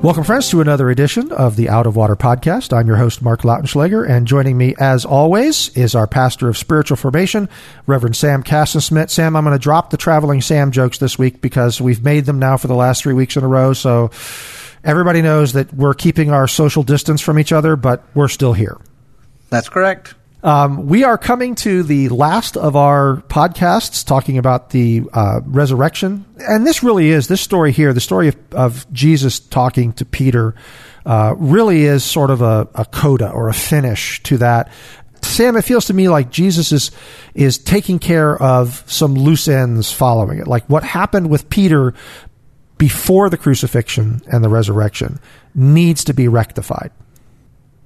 Welcome, friends, to another edition of the Out of Water podcast. I'm your host, Mark Lautenschlager, and joining me, as always, is our pastor of spiritual formation, Reverend Sam Cassensmith. Sam, I'm going to drop the traveling Sam jokes this week because we've made them now for the last three weeks in a row. So everybody knows that we're keeping our social distance from each other, but we're still here. That's correct. Um, we are coming to the last of our podcasts talking about the uh, resurrection. And this really is, this story here, the story of, of Jesus talking to Peter, uh, really is sort of a, a coda or a finish to that. Sam, it feels to me like Jesus is is taking care of some loose ends following it. Like what happened with Peter before the crucifixion and the resurrection needs to be rectified.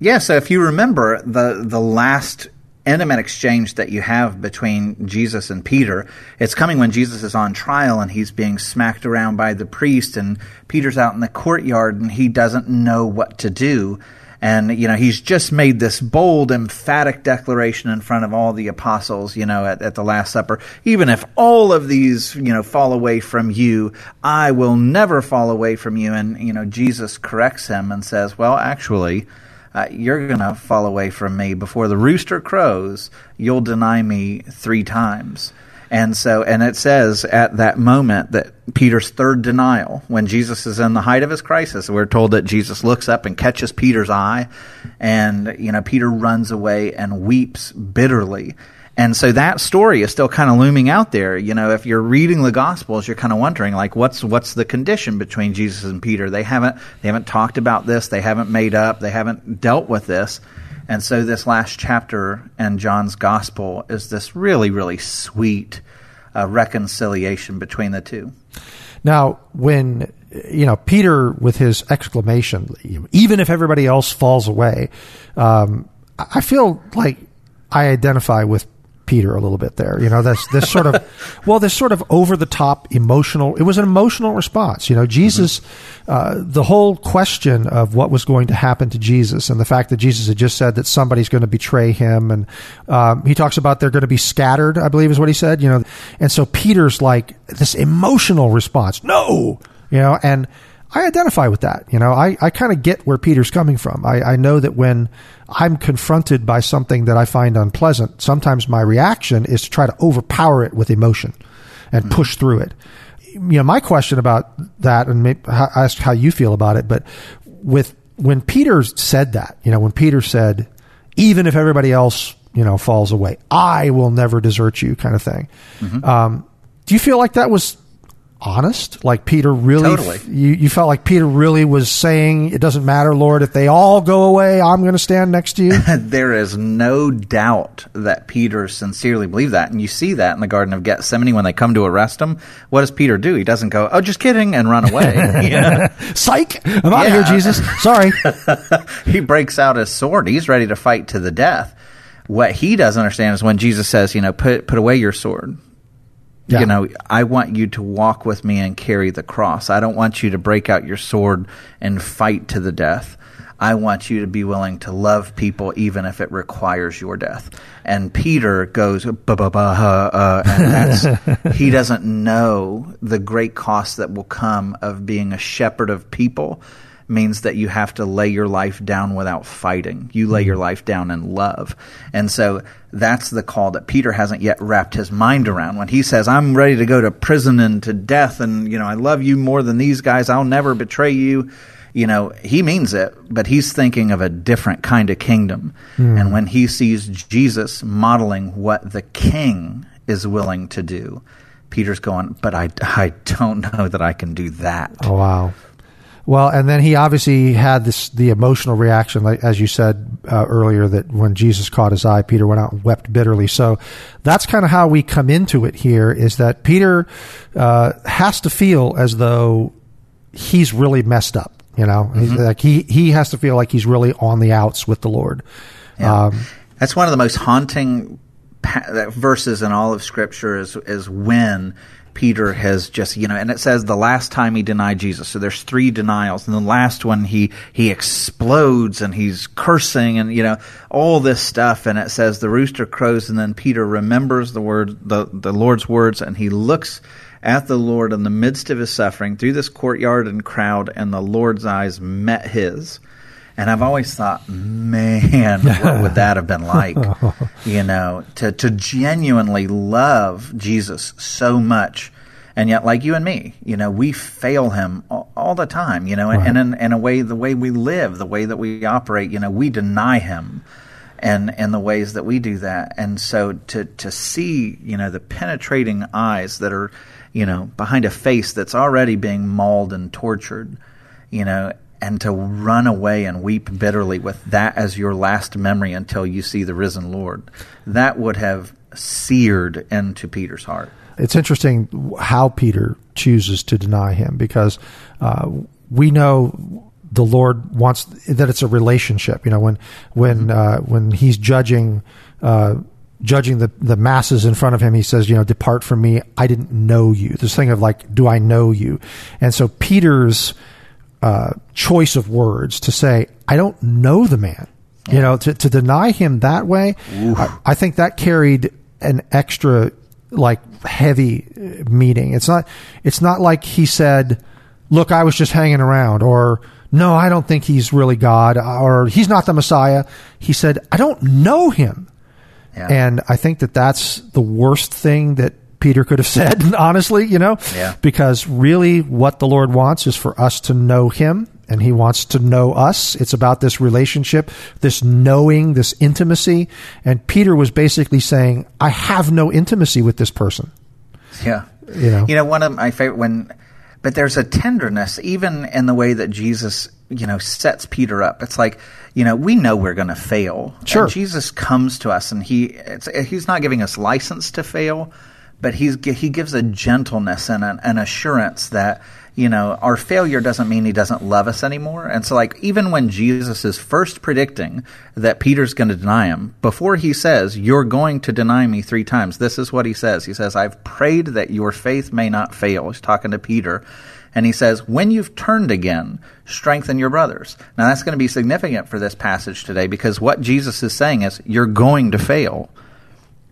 Yeah, so if you remember the the last intimate exchange that you have between Jesus and Peter, it's coming when Jesus is on trial and he's being smacked around by the priest and Peter's out in the courtyard and he doesn't know what to do. And, you know, he's just made this bold, emphatic declaration in front of all the apostles, you know, at, at the Last Supper. Even if all of these, you know, fall away from you, I will never fall away from you. And, you know, Jesus corrects him and says, well, actually, uh, you're going to fall away from me before the rooster crows. You'll deny me three times. And so, and it says at that moment that Peter's third denial, when Jesus is in the height of his crisis, we're told that Jesus looks up and catches Peter's eye, and, you know, Peter runs away and weeps bitterly. And so that story is still kind of looming out there. You know, if you're reading the Gospels, you're kind of wondering, like, what's what's the condition between Jesus and Peter? They haven't they haven't talked about this. They haven't made up. They haven't dealt with this. And so this last chapter in John's Gospel is this really really sweet uh, reconciliation between the two. Now, when you know Peter with his exclamation, even if everybody else falls away, um, I feel like I identify with Peter a little bit there. You know, this this sort of well, this sort of over the top emotional. It was an emotional response. You know, Jesus, mm-hmm. uh, the whole question of what was going to happen to Jesus, and the fact that Jesus had just said that somebody's going to betray him, and um, he talks about they're going to be scattered. I believe is what he said. You know, and so Peter's like this emotional response. No, you know, and I identify with that. You know, I, I kind of get where Peter's coming from. I, I know that when I'm confronted by something that I find unpleasant, sometimes my reaction is to try to overpower it with emotion and mm-hmm. push through it. You know, my question about that, and maybe ask how you feel about it, but with when Peter said that, you know, when Peter said, even if everybody else, you know, falls away, I will never desert you, kind of thing. Mm-hmm. Um, do you feel like that was honest? Like Peter really, totally. you, you felt like Peter really was saying, it doesn't matter, Lord, if they all go away, I'm going to stand next to you? there is no doubt that Peter sincerely believed that. And you see that in the Garden of Gethsemane when they come to arrest him. What does Peter do? He doesn't go, oh, just kidding, and run away. Psych! I'm out yeah. of here, Jesus. Sorry. he breaks out his sword. He's ready to fight to the death. What he doesn't understand is when Jesus says, you know, put, put away your sword yeah. You know, I want you to walk with me and carry the cross. I don't want you to break out your sword and fight to the death. I want you to be willing to love people even if it requires your death. And Peter goes, bah, bah, bah, uh, and he doesn't know the great cost that will come of being a shepherd of people means that you have to lay your life down without fighting. You lay your mm-hmm. life down in love. And so that's the call that Peter hasn't yet wrapped his mind around. When he says, I'm ready to go to prison and to death, and, you know, I love you more than these guys, I'll never betray you. You know, he means it, but he's thinking of a different kind of kingdom. Mm. And when he sees Jesus modeling what the king is willing to do, Peter's going, but I, I don't know that I can do that. Oh, wow. Well, and then he obviously had this the emotional reaction, like as you said uh, earlier, that when Jesus caught his eye, Peter went out and wept bitterly. So that's kind of how we come into it here. Is that Peter uh, has to feel as though he's really messed up. You know, He's like he he has to feel like he's really on the outs with the Lord. Yeah. Um, That's one of the most haunting pa- verses in all of Scripture is is when Peter has just you know, and it says the last time he denied Jesus. So there's three denials, and the last one he he explodes and he's cursing and you know all this stuff, and it says the rooster crows, and then Peter remembers the word the the Lord's words, and he looks at the Lord in the midst of his suffering through this courtyard and crowd, and the Lord's eyes met his. And I've always thought, man, what would that have been like? You know, to, to genuinely love Jesus so much. And yet, like you and me, you know, we fail him all, all the time, you know, and, and in, in a way, the way we live, the way that we operate, you know, we deny him and and the ways that we do that. And so to to see, you know, the penetrating eyes that are, you know, behind a face that's already being mauled and tortured, you know, and to run away and weep bitterly with that as your last memory until you see the risen Lord, that would have seared into Peter's heart. it's interesting how Peter chooses to deny him because uh, we know the Lord wants that it's a relationship. You know, when when uh, when he's judging uh, judging the the masses in front of him, he says, you know, depart from me, I didn't know you. This thing of like, do I know you? And so Peter's uh, choice of words to say, I don't know the man. You know, to, to deny him that way, I, I think that carried an extra like heavy uh, meaning. It's not. It's not like he said, "Look, I was just hanging around," or "No, I don't think he's really God," or "He's not the Messiah." He said, "I don't know him," Yeah. and I think that that's the worst thing that Peter could have said. Honestly, you know, Yeah. because really, what the Lord wants is for us to know Him. And he wants to know us. It's about this relationship, this knowing, this intimacy. And Peter was basically saying, I have no intimacy with this person. Yeah. You know. You know, one of my favorite when but there's a tenderness even in the way that Jesus, you know, sets Peter up. It's like, you know, we know we're going to fail. Sure. And Jesus comes to us and he it's, he's not giving us license to fail, but he's he gives a gentleness and an, an assurance that you know, our failure doesn't mean he doesn't love us anymore. And so, like, even when Jesus is first predicting that Peter's going to deny him, before he says, You're going to deny me three times, this is what he says. He says, I've prayed that your faith may not fail. He's talking to Peter. And he says, When you've turned again, strengthen your brothers. Now, that's going to be significant for this passage today because what Jesus is saying is, You're going to fail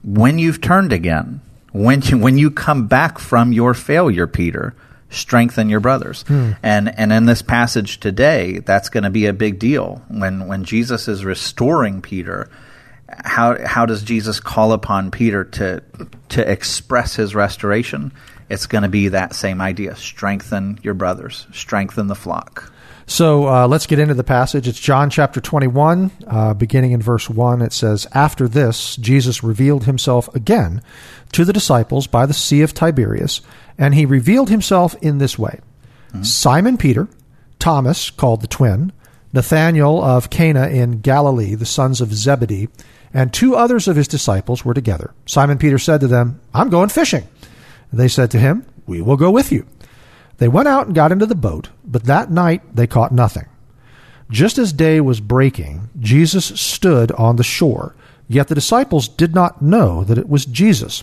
when you've turned again. When you, when you come back from your failure, Peter, strengthen your brothers. And and in this passage today, that's going to be a big deal when when Jesus is restoring Peter. How how does Jesus call upon Peter to to express his restoration? It's going to be that same idea: strengthen your brothers, strengthen the flock. So uh, let's get into the passage. It's John chapter 21, uh, beginning in verse 1. It says, After this, Jesus revealed himself again to the disciples by the Sea of Tiberias, and he revealed himself in this way hmm. Simon Peter, Thomas, called the twin, Nathanael of Cana in Galilee, the sons of Zebedee, and two others of his disciples were together. Simon Peter said to them, I'm going fishing. They said to him, We will go with you. They went out and got into the boat, but that night they caught nothing. Just as day was breaking, Jesus stood on the shore, yet the disciples did not know that it was Jesus.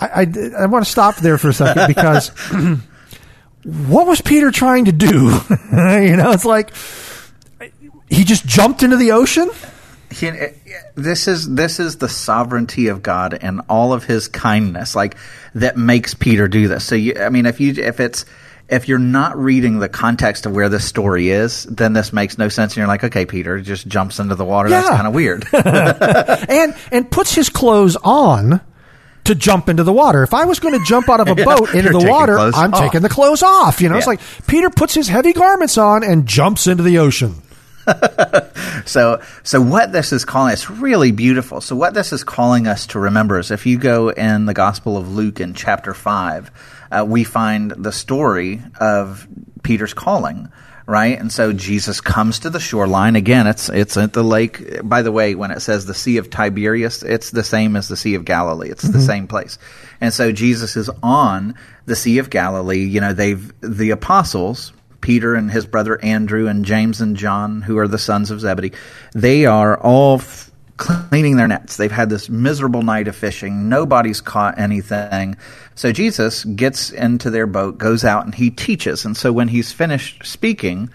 I, I, I want to stop there for a second because what was Peter trying to do? you know, it's like he just jumped into the ocean. He- eh, this is this is the sovereignty of God and all of His kindness, like that makes Peter do this. So, you, I mean, if you if it's if you're not reading the context of where this story is, then this makes no sense. And you're like, okay, Peter just jumps into the water. That's kind of weird. and and puts his clothes on to jump into the water. If I was going to jump out of a Yeah, boat into the water, I'm off. taking the clothes off. You know, it's like Peter puts his heavy garments on and jumps into the ocean. So, so what this is calling, it's really beautiful. So, what this is calling us to remember is if you go in the Gospel of Luke in chapter 5, uh, we find the story of Peter's calling, right? And so Jesus comes to the shoreline. Again, it's, it's at the lake. By the way, when it says the Sea of Tiberias, it's the same as the Sea of Galilee. It's the mm-hmm. same place. And so Jesus is on the Sea of Galilee. You know, they've, the apostles, Peter and his brother Andrew and James and John, who are the sons of Zebedee, they are all f- cleaning their nets. They've had this miserable night of fishing. Nobody's caught anything. So Jesus gets into their boat, goes out, and he teaches. And so when he's finished speaking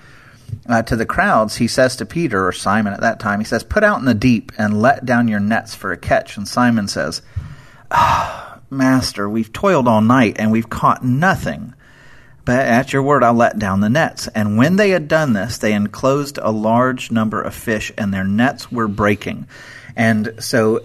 uh, to the crowds, he says to Peter, or Simon at that time, he says, Put out in the deep and let down your nets for a catch. And Simon says, "Ah, Master, we've toiled all night and we've caught nothing. But at your word, I'll let down the nets. And when they had done this, they enclosed a large number of fish, and their nets were breaking. And so,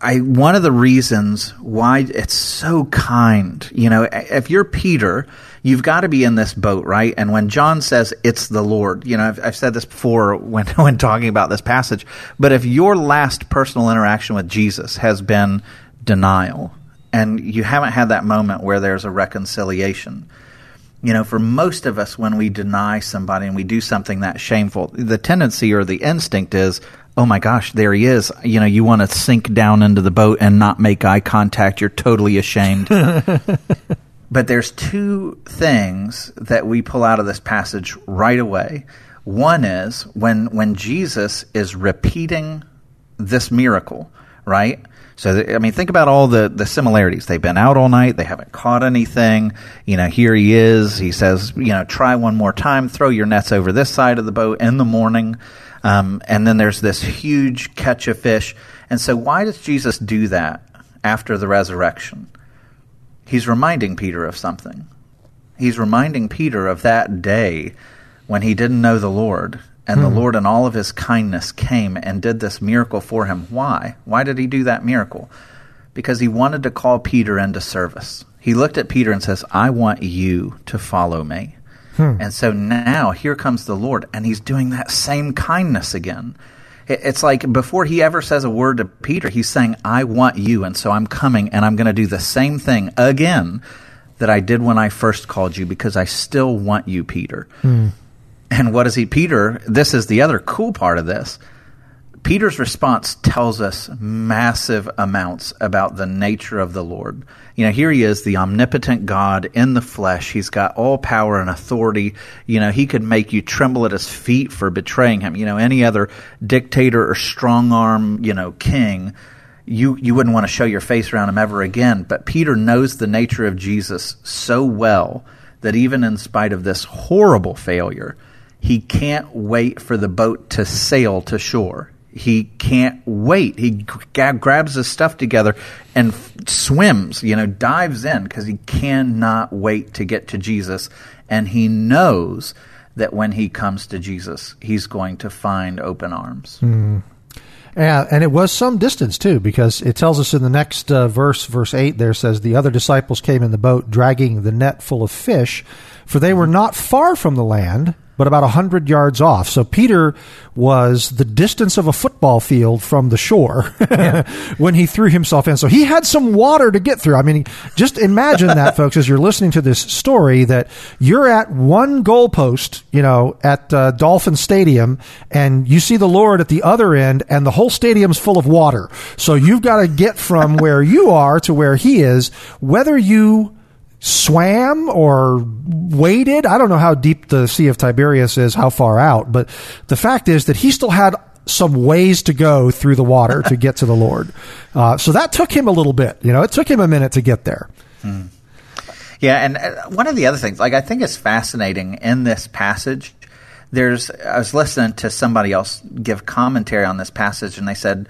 I one of the reasons why it's so kind, you know, if you're Peter, you've got to be in this boat, right? And when John says it's the Lord, you know, I've, I've said this before when when talking about this passage. But if your last personal interaction with Jesus has been denial, and you haven't had that moment where there's a reconciliation, you know, for most of us, when we deny somebody and we do something that shameful, the tendency or the instinct is, oh my gosh, there he is. You know, you want to sink down into the boat and not make eye contact. You're totally ashamed. but there's two things that we pull out of this passage right away. One is when when Jesus is repeating this miracle, right? So, I mean, think about all the, the similarities. They've been out all night. They haven't caught anything. You know, here he is. He says, you know, try one more time. Throw your nets over this side of the boat in the morning. Um, and then there's this huge catch of fish. And so, why does Jesus do that after the resurrection? He's reminding Peter of something. He's reminding Peter of that day when he didn't know the Lord. And the hmm. Lord, in all of his kindness, came and did this miracle for him. Why? Why did he do that miracle? Because he wanted to call Peter into service. He looked at Peter and says, I want you to follow me. Hmm. And so now here comes the Lord, and he's doing that same kindness again. It's like before he ever says a word to Peter, he's saying, I want you, and so I'm coming and I'm going to do the same thing again that I did when I first called you because I still want you, Peter. Hmm. And what is he, Peter? This is the other cool part of this. Peter's response tells us massive amounts about the nature of the Lord. You know, here he is, the omnipotent God in the flesh. He's got all power and authority. You know, he could make you tremble at his feet for betraying him. You know, any other dictator or strong arm, you know, king, you, you wouldn't want to show your face around him ever again. But Peter knows the nature of Jesus so well that even in spite of this horrible failure, he can't wait for the boat to sail to shore. He can't wait. He g- grabs his stuff together and f- swims, you know, dives in because he cannot wait to get to Jesus. And he knows that when he comes to Jesus, he's going to find open arms. Yeah, and it was some distance too, because it tells us in the next uh, verse, verse eight, there says, "The other disciples came in the boat, dragging the net full of fish, for they were not far from the land, but about a hundred yards off." So Peter was the distance of a football field from the shore when he threw himself in. So he had some water to get through. I mean, just imagine that, folks, as you're listening to this story, that you're at one goalpost, you know, at uh, Dolphin Stadium, and you see the Lord at the other end, and the whole stadium's full of water. So you've got to get from where you are to where he is, whether you swam or waded. I don't know how deep the Sea of Tiberias is, how far out, but the fact is that he still had some ways to go through the water to get to the Lord. Uh, so that took him a little bit. You know, it took him a minute to get there. Yeah, and uh, one of the other things, like I think is fascinating in this passage, there's I was listening to somebody else give commentary on this passage, and they said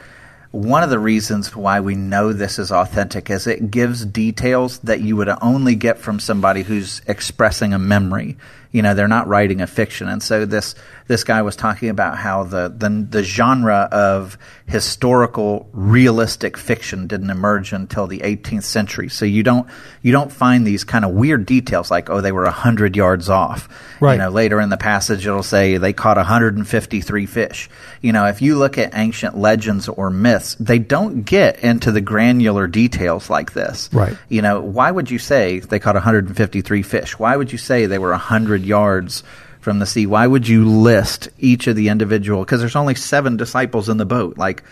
one of the reasons why we know this is authentic is it gives details that you would only get from somebody who's expressing a memory. You know, they're not writing a fiction. And so this this guy was talking about how the the, the genre of historical realistic fiction didn't emerge until the 18th century. So you don't you don't find these kind of weird details like oh they were 100 yards off. Right. You know, later in the passage it'll say they caught 153 fish. You know, if you look at ancient legends or myths, they don't get into the granular details like this. Right. You know, why would you say they caught 153 fish? Why would you say they were 100 yards from the sea? Why would you list each of the individual? Because there's only seven disciples in the boat. Like,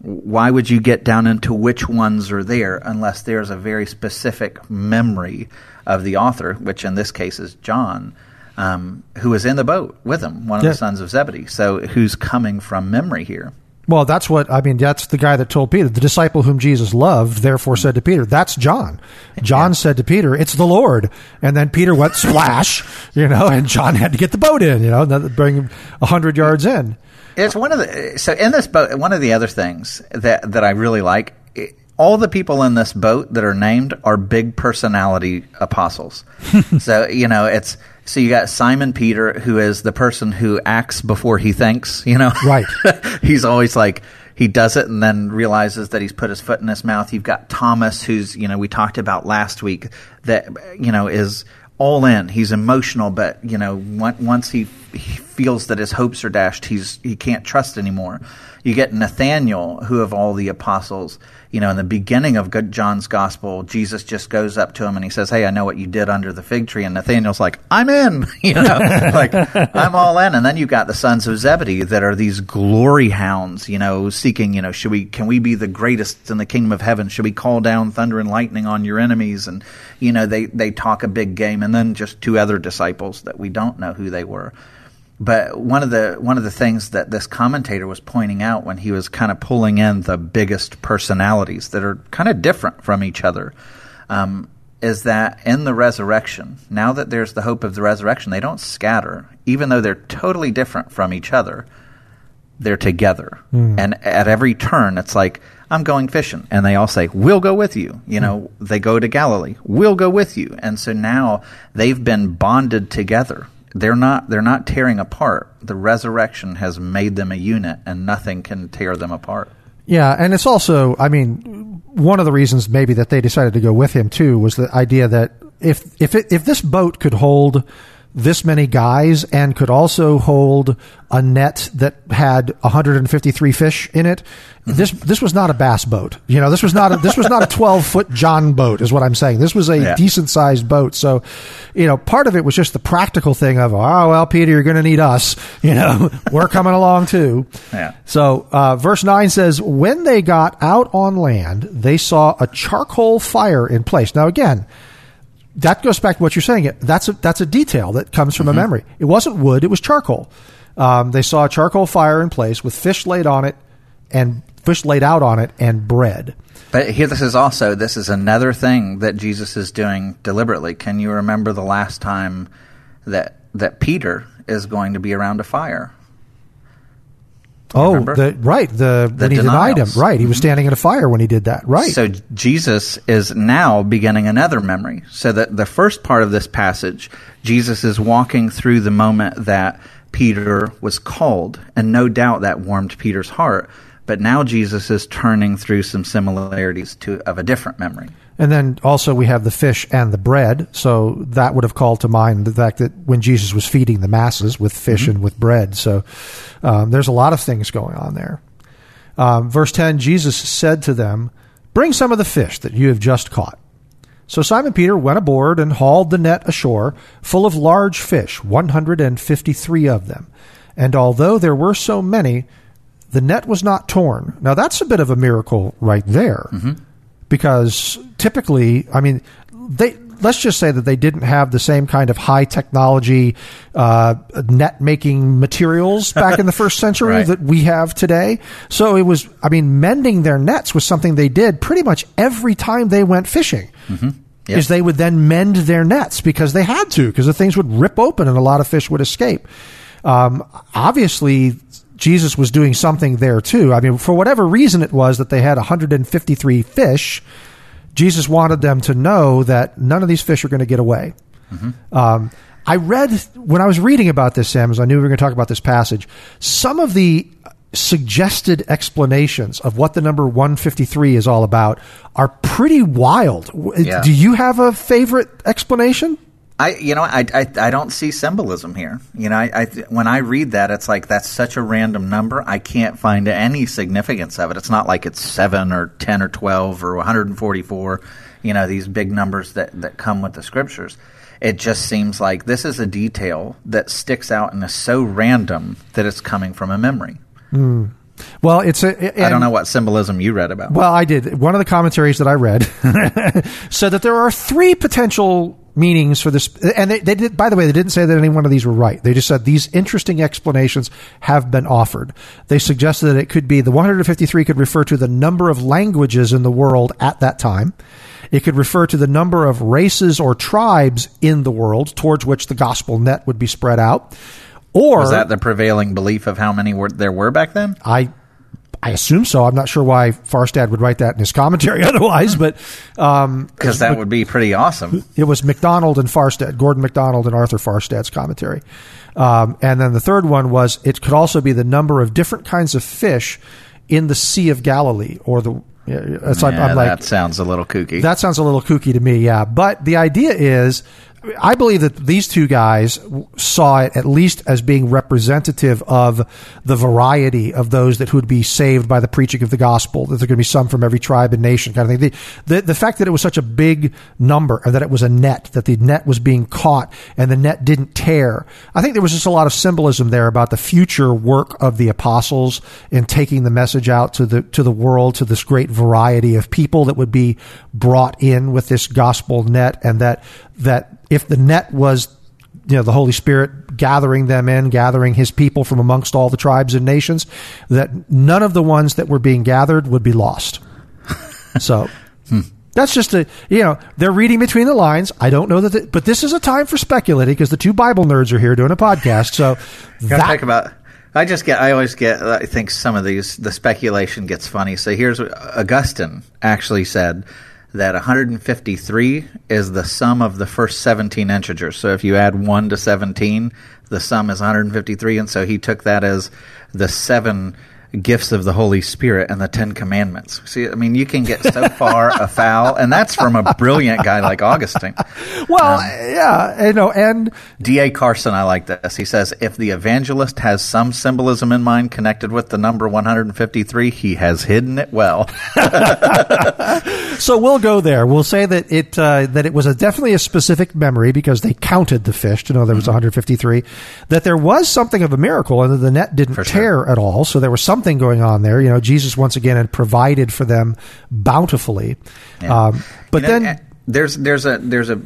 why would you get down into which ones are there unless there's a very specific memory of the author, which in this case is John, um, who was in the boat with him, one of Yeah. the sons of Zebedee. So, who's coming from memory here? Well, that's what I mean. That's the guy that told Peter, the disciple whom Jesus loved, therefore said to Peter, "That's John." John said to Peter, "It's the Lord." And then Peter went splash, you know, and John had to get the boat in, you know, bring a hundred yards in. It's one of the so in this boat. One of the other things that that I really like. All the people in this boat that are named are big personality apostles. so you know it's so you got Simon Peter, who is the person who acts before he thinks. You know, Right. he's always like he does it and then realizes that he's put his foot in his mouth. You've got Thomas, who's you know we talked about last week that you know is all in. He's emotional, but you know once he, he feels that his hopes are dashed, he's he can't trust anymore. You get Nathanael, who of all the apostles, you know, in the beginning of John's gospel, Jesus just goes up to him and he says, "Hey, I know what you did under the fig tree." And Nathanael's like, "I'm in," you know, like I'm all in. And then you've got the sons of Zebedee that are these glory hounds, you know, seeking, you know, should we can we be the greatest in the kingdom of heaven? Should we call down thunder and lightning on your enemies? And you know, they they talk a big game. And then just two other disciples that we don't know who they were. But one of the one of the things that this commentator was pointing out when he was kind of pulling in the biggest personalities that are kind of different from each other um, is that in the resurrection, now that there's the hope of the resurrection, they don't scatter, even though they're totally different from each other. They're together, and at every turn, it's like I'm going fishing, and they all say, "We'll go with you." You know, they go to Galilee, "We'll go with you," and so now they've been bonded together they're not they're not tearing apart. The resurrection has made them a unit, and nothing can tear them apart. Yeah, and it's also, I mean, one of the reasons maybe that they decided to go with him too was the idea that if if it, if this boat could hold this many guys and could also hold a net that had 153 fish in it, this this was not a bass boat. You know, this was not a, this was not a 12 foot John boat, is what I'm saying. This was a Yeah. decent sized boat. So, you know, part of it was just the practical thing of, oh well, Peter, you're going to need us. You know, we're coming along too. Yeah. So, uh, verse 9 says, When they got out on land, they saw a charcoal fire in place. Now, again, that goes back to what you're saying. That's a, that's a detail that comes from a memory. It wasn't wood, it was charcoal. Um, they saw a charcoal fire in place with fish laid on it and fish laid out on it and bread. But here, this is also this is another thing that Jesus is doing deliberately. Can you remember the last time that that Peter is going to be around a fire? Oh, the, right. The, The when he denied him. Right. He was mm-hmm. standing in a fire when he did that. Right. So Jesus is now beginning another memory. So that the first part of this passage, Jesus is walking through the moment that Peter was called, and no doubt that warmed Peter's heart. But now Jesus is turning through some similarities to of a different memory. And then also we have the fish and the bread. So that would have called to mind the fact that when Jesus was feeding the masses with fish and with bread. So um, there's a lot of things going on there. Um, verse 10 Jesus said to them, Bring some of the fish that you have just caught. So Simon Peter went aboard and hauled the net ashore, full of large fish, 153 of them. And although there were so many, the net was not torn. Now that's a bit of a miracle right there. Because typically, I mean, they let's just say that they didn't have the same kind of high technology uh, net making materials back in the first century Right. that we have today. So it was, I mean, mending their nets was something they did pretty much every time they went fishing. Yep. Is they would then mend their nets because they had to, because the things would rip open and a lot of fish would escape. Um, obviously, Jesus was doing something there too. I mean, for whatever reason it was that they had 153 fish, Jesus wanted them to know that none of these fish are going to get away. Um, I read when I was reading about this, Sam, as I knew we were going to talk about this passage, some of the suggested explanations of what the number 153 is all about are pretty wild. Yeah. Do you have a favorite explanation? I, you know, I, I, I don't see symbolism here. You know, I, I, when I read that, it's like that's such a random number. I can't find any significance of it. It's not like it's seven or ten or twelve or 144. You know, these big numbers that that come with the scriptures. It just seems like this is a detail that sticks out and is so random that it's coming from a memory. Hmm. Well, it's a. I don't know what symbolism you read about. Well, I did. One of the commentaries that I read said that there are three potential meanings for this, and they, they did. By the way, they didn't say that any one of these were right. They just said these interesting explanations have been offered. They suggested that it could be the 153 could refer to the number of languages in the world at that time. It could refer to the number of races or tribes in the world towards which the gospel net would be spread out. Or Was that the prevailing belief of how many were, there were back then? I I assume so. I'm not sure why Farstad would write that in his commentary otherwise, but um, Because that would be pretty awesome. it was MacDonald and Farstad, Gordon MacDonald and Arthur Farstad's commentary. Um, and then the third one was it could also be the number of different kinds of fish in the Sea of Galilee, or the. Yeah, so I'm- I'm like, that sounds a little kooky. that sounds a little kooky to me, yeah. But the idea is, I believe that these two guys saw it at least as being representative of the variety of those that would be saved by the preaching of the gospel. That there could be some from every tribe and nation, kind of thing. The, the the fact that it was such a big number, and that it was a net, that the net was being caught, and the net didn't tear. I think there was just a lot of symbolism there about the future work of the apostles in taking the message out to the to the world, to this great variety of people that would be brought in with this gospel net, and that that if the net was you know the Holy Spirit gathering them in, gathering His people from amongst all the tribes and nations, that none of the ones that were being gathered would be lost. So. Hmm. That's just a you know they're reading between the lines. I don't know that, the, but this is a time for speculating because the two Bible nerds are here doing a podcast. So Gotta about. I just get. I always get. I think some of these the speculation gets funny. So here's what Augustine actually said that 153 is the sum of the first 17 integers. So if you add one to 17, the sum is 153, and so he took that as the seven gifts of the Holy Spirit and the Ten Commandments. See, I mean, you can get so far afoul, and that's from a brilliant guy like Augustine. well, um, yeah, you know, and D.A. Carson, I like this. He says, if the evangelist has some symbolism in mind connected with the number 153, he has hidden it well. So we'll go there. We'll say that it uh, that it was a definitely a specific memory because they counted the fish to know there was 153. That there was something of a miracle and that the net didn't For tear sure. at all. So there was something going on there. You know, Jesus once again had provided for them bountifully. Yeah. Um, but You know, then eh, there's there's a there's a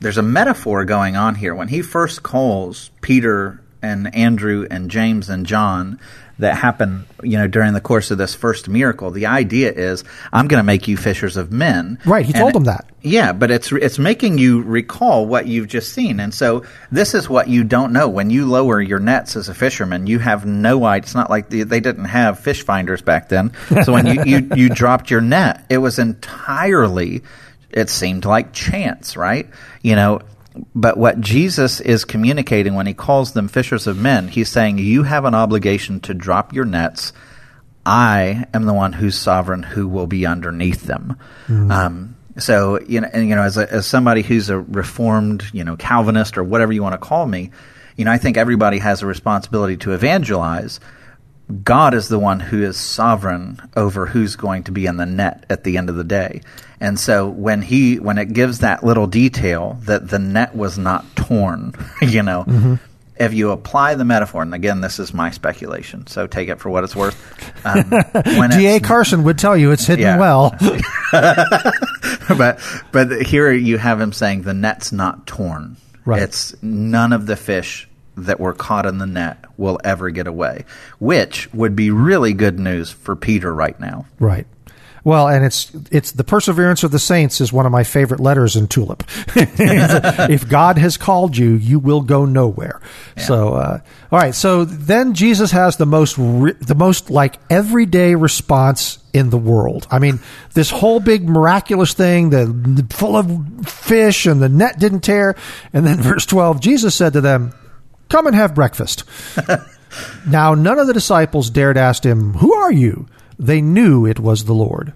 there's a metaphor going on here. When he first calls Peter and Andrew and James and John that happen, you know, during the course of this first miracle, the idea is I'm going to make you fishers of men. Right, he And- told them that. Yeah, but it's it's making you recall what you've just seen, and so this is what you don't know when you lower your nets as a fisherman. You have no idea. It's not like the, they didn't have fish finders back then. So when you, you you dropped your net, it was entirely. It seemed like chance, right? You know. But what Jesus is communicating when he calls them fishers of men, he's saying you have an obligation to drop your nets. I am the one who's sovereign, who will be underneath them. Um, so you know, and, you know, as a, as somebody who's a reformed, you know, Calvinist or whatever you want to call me, you know, I think everybody has a responsibility to evangelize. God is the one who is sovereign over who's going to be in the net at the end of the day. And so when he when it gives that little detail that the net was not torn, you know, if you apply the metaphor, and again, this is my speculation, so take it for what it's worth. Um, D.A. Carson would tell you it's hidden Yeah. well. but but here you have him saying the net's not torn. Right. It's none of the fish that were caught in the net will ever get away, which would be really good news for Peter right now. Right. Well, and it's it's the perseverance of the saints is one of my favorite letters in Tulip. if God has called you, you will go nowhere. Yeah. So, uh, all right. So then Jesus has the most re- the most like everyday response in the world. I mean, this whole big miraculous thing, the full of fish and the net didn't tear, and then verse twelve, Jesus said to them, "Come and have breakfast." now, none of the disciples dared ask him, "Who are you?" They knew it was the Lord.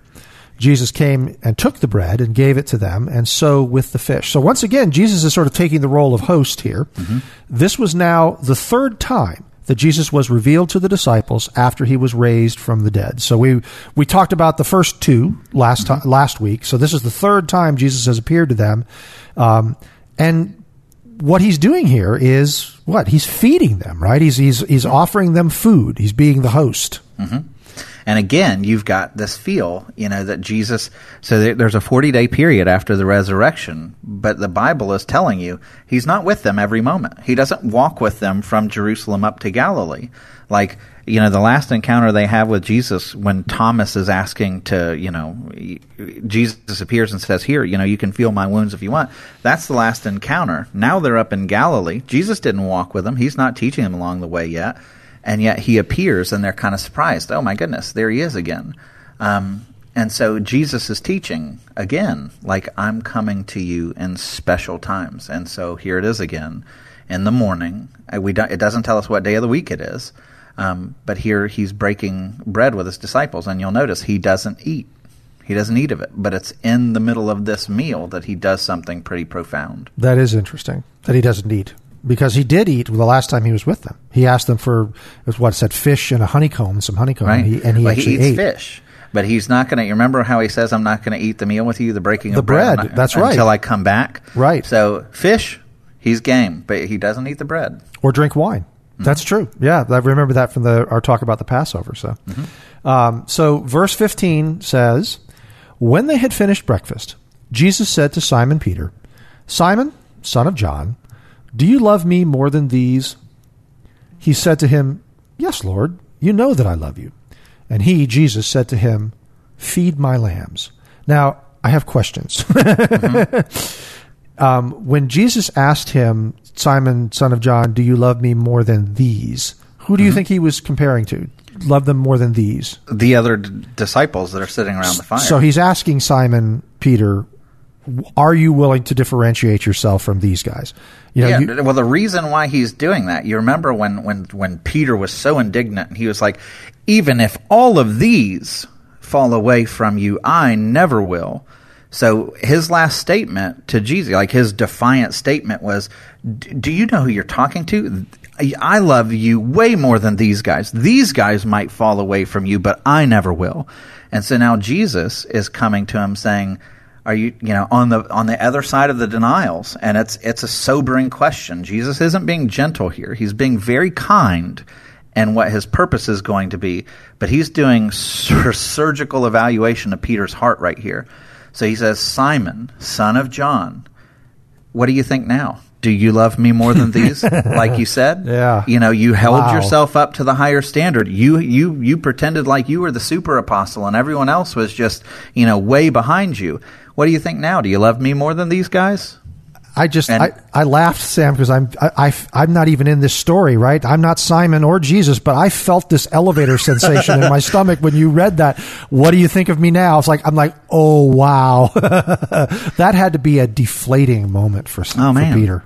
Jesus came and took the bread and gave it to them, and so with the fish. So once again, Jesus is sort of taking the role of host here. Mm-hmm. This was now the third time that Jesus was revealed to the disciples after he was raised from the dead. So we we talked about the first two last mm-hmm. last week. So this is the third time Jesus has appeared to them, um, and what he's doing here is what he's feeding them. Right? He's he's he's offering them food. He's being the host. Mm-hmm. And again, you've got this feel, you know, that Jesus, so there's a 40 day period after the resurrection, but the Bible is telling you he's not with them every moment. He doesn't walk with them from Jerusalem up to Galilee. Like, you know, the last encounter they have with Jesus when Thomas is asking to, you know, Jesus appears and says, Here, you know, you can feel my wounds if you want. That's the last encounter. Now they're up in Galilee. Jesus didn't walk with them. He's not teaching them along the way yet and yet he appears and they're kind of surprised. Oh my goodness, there he is again. Um, and so Jesus is teaching again, like I'm coming to you in special times. And so here it is again in the morning. Uh, we it doesn't tell us what day of the week it is, um, but here he's breaking bread with his disciples, and you'll notice he doesn't eat. He doesn't eat of it, but it's in the middle of this meal that he does something pretty profound. That is interesting that he doesn't eat because he did eat the last time he was with them. He asked them for what said fish and a honeycomb, some honeycomb, right. and he, and he well, actually he eats ate fish. But he's not going to. You remember how he says, "I'm not going to eat the meal with you, the breaking the of bread." bread that's right. Until I come back. Right. So fish, he's game, but he doesn't eat the bread or drink wine. Mm-hmm. That's true. Yeah, I remember that from the our talk about the Passover. So, mm-hmm. um, so verse 15 says, "When they had finished breakfast, Jesus said to Simon Peter, Simon, son of John." Do you love me more than these? He said to him, Yes, Lord, you know that I love you. And he, Jesus, said to him, Feed my lambs. Now, I have questions. mm-hmm. um, when Jesus asked him, Simon, son of John, do you love me more than these? Who do you mm-hmm. think he was comparing to? Love them more than these? The other d- disciples that are sitting around the fire. So he's asking Simon Peter, are you willing to differentiate yourself from these guys? You know, yeah. You, well, the reason why he's doing that, you remember when when when Peter was so indignant, and he was like, "Even if all of these fall away from you, I never will." So his last statement to Jesus, like his defiant statement, was, "Do you know who you're talking to? I love you way more than these guys. These guys might fall away from you, but I never will." And so now Jesus is coming to him saying are you you know on the on the other side of the denials and it's it's a sobering question jesus isn't being gentle here he's being very kind and what his purpose is going to be but he's doing surgical evaluation of peter's heart right here so he says simon son of john what do you think now do you love me more than these like you said yeah you know you held wow. yourself up to the higher standard you you you pretended like you were the super apostle and everyone else was just you know way behind you what do you think now? Do you love me more than these guys? I just and, I, I laughed, Sam, because I'm I, I am not even in this story, right? I'm not Simon or Jesus, but I felt this elevator sensation in my stomach when you read that. What do you think of me now? It's like I'm like, oh wow, that had to be a deflating moment for, oh, for Peter.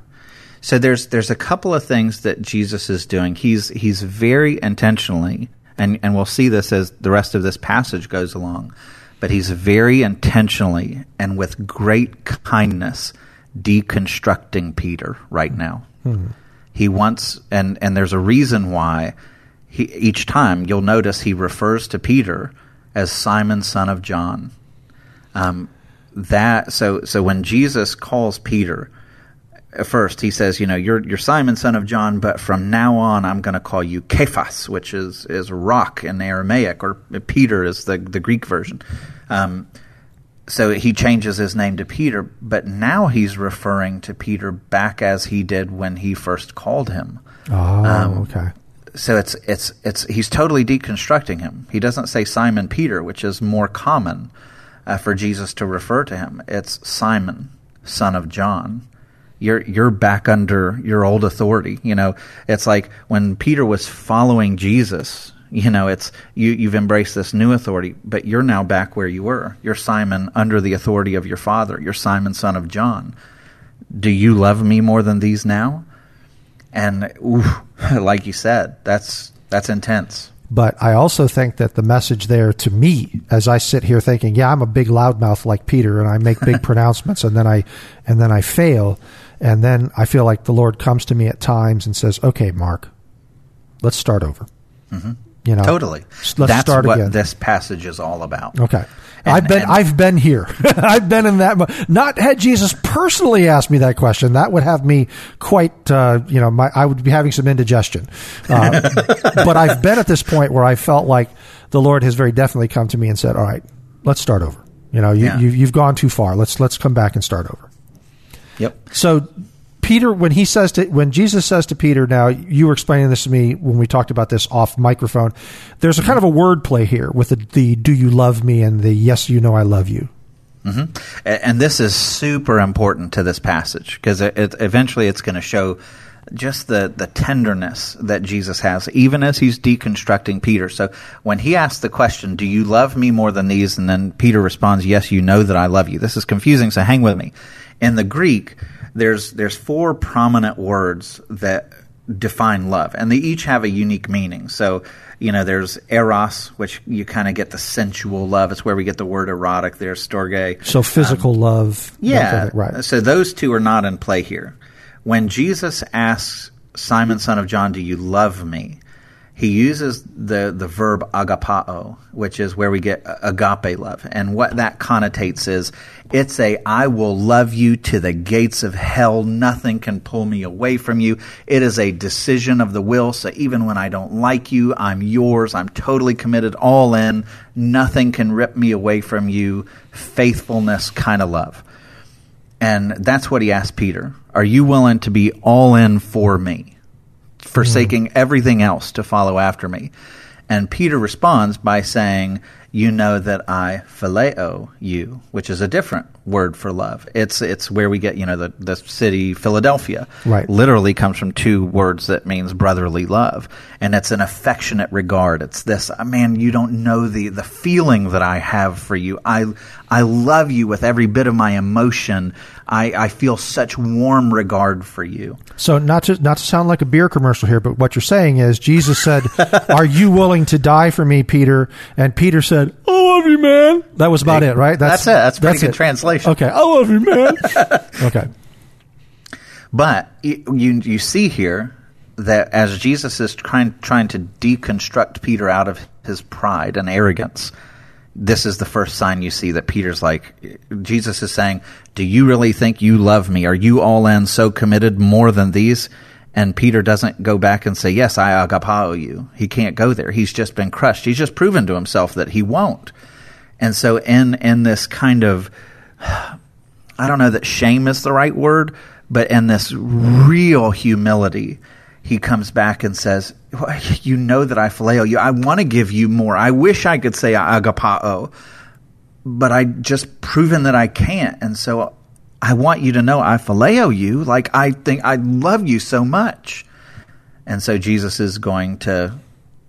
So there's there's a couple of things that Jesus is doing. He's he's very intentionally, and and we'll see this as the rest of this passage goes along but he's very intentionally and with great kindness deconstructing Peter right now. Hmm. He wants, and, and there's a reason why he, each time you'll notice he refers to Peter as Simon, son of John. Um, that so so when Jesus calls Peter, first he says, you know, you're you're Simon, son of John, but from now on I'm going to call you Cephas, which is is rock in Aramaic, or Peter is the the Greek version. Um, so he changes his name to Peter, but now he's referring to Peter back as he did when he first called him. Oh, um, okay. so it's it's it's he's totally deconstructing him. He doesn't say Simon Peter, which is more common uh, for Jesus to refer to him. It's Simon, son of John. You're you're back under your old authority. You know, it's like when Peter was following Jesus. You know, it's you you've embraced this new authority, but you're now back where you were. You're Simon under the authority of your father. You're Simon, son of John. Do you love me more than these now? And ooh, like you said, that's that's intense. But I also think that the message there to me, as I sit here thinking, yeah, I'm a big loudmouth like Peter, and I make big pronouncements, and then I and then I fail, and then I feel like the Lord comes to me at times and says, "Okay, Mark, let's start over." Mm-hmm. You know, totally. Let's That's start what again. this passage is all about. Okay. And- I've been and- I've been here. I've been in that. Not had Jesus personally asked me that question. That would have me quite. Uh, you know, my I would be having some indigestion. Uh, but I've been at this point where I felt like the Lord has very definitely come to me and said, "All right, let's start over." You know, you, Yeah. you you've gone too far. Let's let's come back and start over. Yep. So Peter, when he says to when Jesus says to Peter, now you were explaining this to me when we talked about this off microphone. There's a kind of a word play here with the, the "Do you love me?" and the "Yes, you know I love you." Mm-hmm. A- And this is super important to this passage because it, it, eventually it's going to show just the, the tenderness that Jesus has, even as he's deconstructing Peter. So when he asks the question, Do you love me more than these? And then Peter responds, Yes, you know that I love you. This is confusing, so hang with me. In the Greek, there's, there's four prominent words that define love, and they each have a unique meaning. So, you know, there's eros, which you kind of get the sensual love. It's where we get the word erotic. There's storge. So physical love, Um, Yeah. kind of thing, right? So those two are not in play here. When Jesus asks Simon, son of John, do you love me? He uses the, the verb agapao, which is where we get agape love. And what that connotates is it's a I will love you to the gates of hell. Nothing can pull me away from you. It is a decision of the will. So even when I don't like you, I'm yours. I'm totally committed, all in. Nothing can rip me away from you. Faithfulness kind of love. And that's what he asked Peter. Are you willing to be all in for me? Forsaking everything else to follow after me. And Peter responds by saying, You know that I phileo you, which is a different word for love. It's it's where we get, you know, the, the city Philadelphia. Right. Literally comes from two words that means brotherly love. And it's an affectionate regard. It's this, "Ah, man, you don't know the, the feeling that I have for you. I I love you with every bit of my emotion. I, I feel such warm regard for you. So not to not to sound like a beer commercial here, but what you're saying is Jesus said, "Are you willing to die for me, Peter?" And Peter said, "I love you, man." That was about it, right? That's it. That's a pretty good translation. Okay, I love you, man. okay, But you you see here that as Jesus is trying trying to deconstruct Peter out of his pride and arrogance, this is the first sign you see that Peter's like Jesus is saying, "Do you really think you love me? Are you all in so committed more than these?" And Peter doesn't go back and say, "Yes, I agapao you." He can't go there. He's just been crushed. He's just proven to himself that he won't. And so in in this kind of I don't know that shame is the right word, but in this real humility, he comes back and says, "Well, "You know that I phileo you. I want to give you more. I wish I could say agapao, but I just proven that I can't. And so I want you to know I phileo you. Like I think I love you so much." And so Jesus is going to.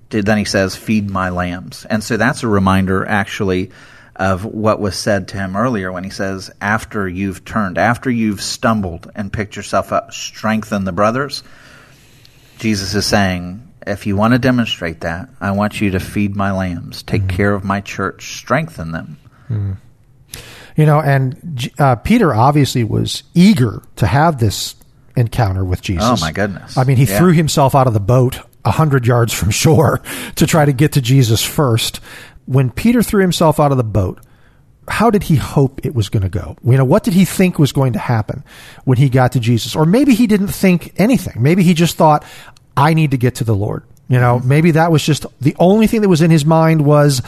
Then he says, "Feed my lambs," and so that's a reminder, actually, of what was said to him earlier when he says, "After you've turned, after you've stumbled and picked yourself up, strengthen the brothers." Jesus is saying, if you want to demonstrate that, I want you to feed my lambs, take care of my church, strengthen them. you know, and uh, Peter obviously was eager to have this encounter with Jesus. Oh, my goodness. I mean, he Yeah. threw himself out of the boat a hundred yards from shore to try to get to Jesus first. When Peter threw himself out of the boat, how did he hope it was going to go? You know, what did he think was going to happen when he got to Jesus? Or maybe he didn't think anything. Maybe he just thought, I need to get to the Lord. You know, mm-hmm. maybe that was just the only thing that was in his mind was,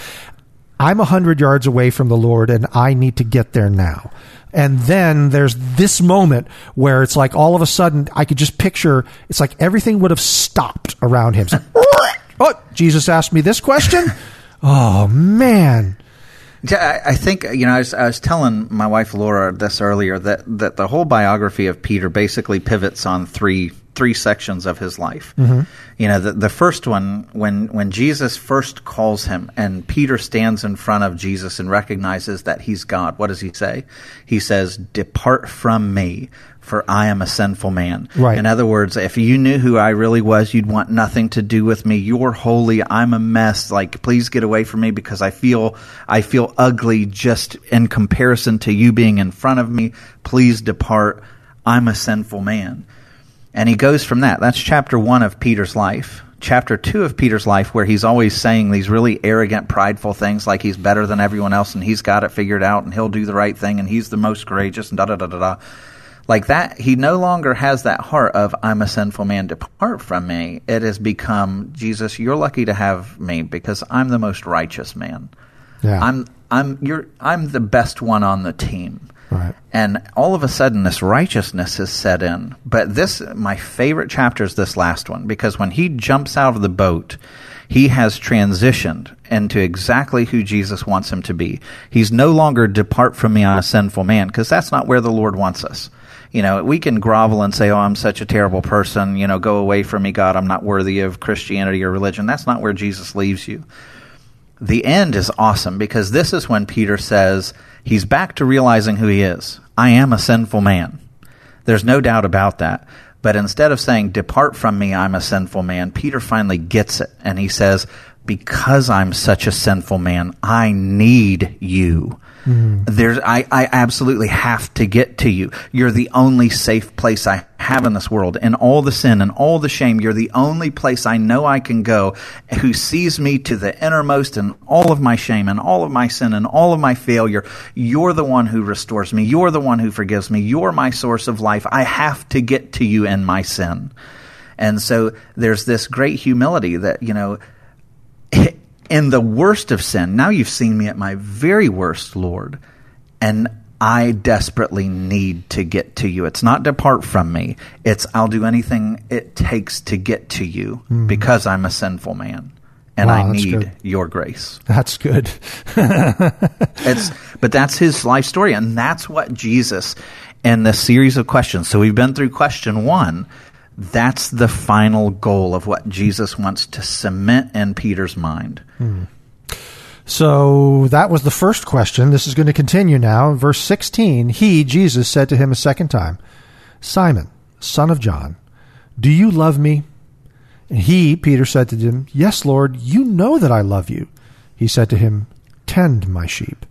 I'm a hundred yards away from the Lord and I need to get there now. And then there's this moment where it's like all of a sudden I could just picture it's like everything would have stopped around him. It's like, oh, Jesus asked me this question? Oh man. Yeah, I I think you know. I was, I was telling my wife Laura this earlier that, that the whole biography of Peter basically pivots on three three sections of his life. Mm-hmm. You know, the, the first one when when Jesus first calls him, and Peter stands in front of Jesus and recognizes that he's God. What does he say? He says, "Depart from me." For I am a sinful man. Right. In other words, if you knew who I really was, you'd want nothing to do with me. You're holy. I'm a mess. Like, please get away from me because I feel, I feel ugly just in comparison to you being in front of me. Please depart. I'm a sinful man. And he goes from that. That's chapter one of Peter's life. Chapter two of Peter's life, where he's always saying these really arrogant, prideful things like he's better than everyone else and he's got it figured out and he'll do the right thing and he's the most courageous and da da da da da like that he no longer has that heart of i'm a sinful man depart from me it has become jesus you're lucky to have me because i'm the most righteous man Yeah. i'm i'm you're i'm the best one on the team Right. and all of a sudden this righteousness is set in but this my favorite chapter is this last one because when he jumps out of the boat he has transitioned into exactly who Jesus wants him to be. He's no longer depart from me, I'm a sinful man, because that's not where the Lord wants us. You know, we can grovel and say, "Oh, I'm such a terrible person." You know, go away from me, God. I'm not worthy of Christianity or religion. That's not where Jesus leaves you the end is awesome because this is when Peter says he's back to realizing who he is. I am a sinful man. There's no doubt about that. But instead of saying, Depart from me, I'm a sinful man, Peter finally gets it. And he says, Because I'm such a sinful man, I need you. Mm-hmm. There's, I, I absolutely have to get to you. You're the only safe place I have in this world. In all the sin and all the shame, you're the only place I know I can go who sees me to the innermost and all of my shame and all of my sin and all of my failure. You're the one who restores me. You're the one who forgives me. You're my source of life. I have to get to you in my sin. And so there's this great humility that, you know, in the worst of sin, now you've seen me at my very worst, Lord, and I desperately need to get to you. It's not depart from me. It's I'll do anything it takes to get to you mm-hmm. because I'm a sinful man and Wow, I need good. your grace. That's good. It's but that's his life story, and that's what Jesus and the series of questions. So we've been through question one. That's the final goal of what Jesus wants to cement in Peter's mind. Hmm. So that was the first question. This is going to continue now. Verse 16 He, Jesus, said to him a second time, Simon, son of John, do you love me? And he, Peter, said to him, Yes, Lord, you know that I love you. He said to him, Tend my sheep.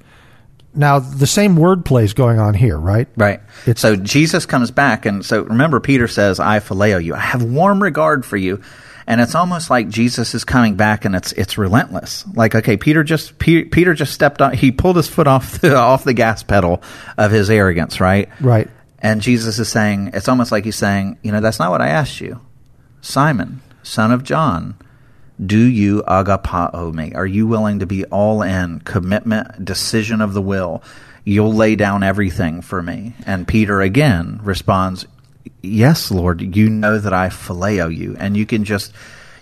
Now, the same wordplay is going on here, right? Right. It's- so Jesus comes back, and so remember, Peter says, "I phileo you. I have warm regard for you." And it's almost like Jesus is coming back, and it's it's relentless. Like, okay, Peter just Pe- Peter just stepped on. He pulled his foot off the off the gas pedal of his arrogance, right? Right. And Jesus is saying, it's almost like he's saying, you know, that's not what I asked you, Simon, son of John. Do you agapao me? Are you willing to be all in, commitment, decision of the will? You'll lay down everything for me. And Peter again responds, Yes, Lord, you know that I phileo you. And you can just,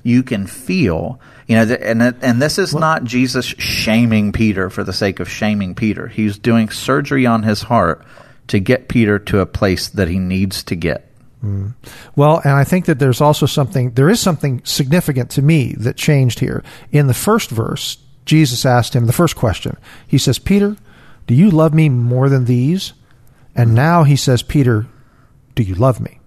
you can feel, you know, and, and this is not Jesus shaming Peter for the sake of shaming Peter. He's doing surgery on his heart to get Peter to a place that he needs to get. Mm. Well, and I think that there's also something, there is something significant to me that changed here. In the first verse, Jesus asked him the first question. He says, Peter, do you love me more than these? And now he says, Peter, do you love me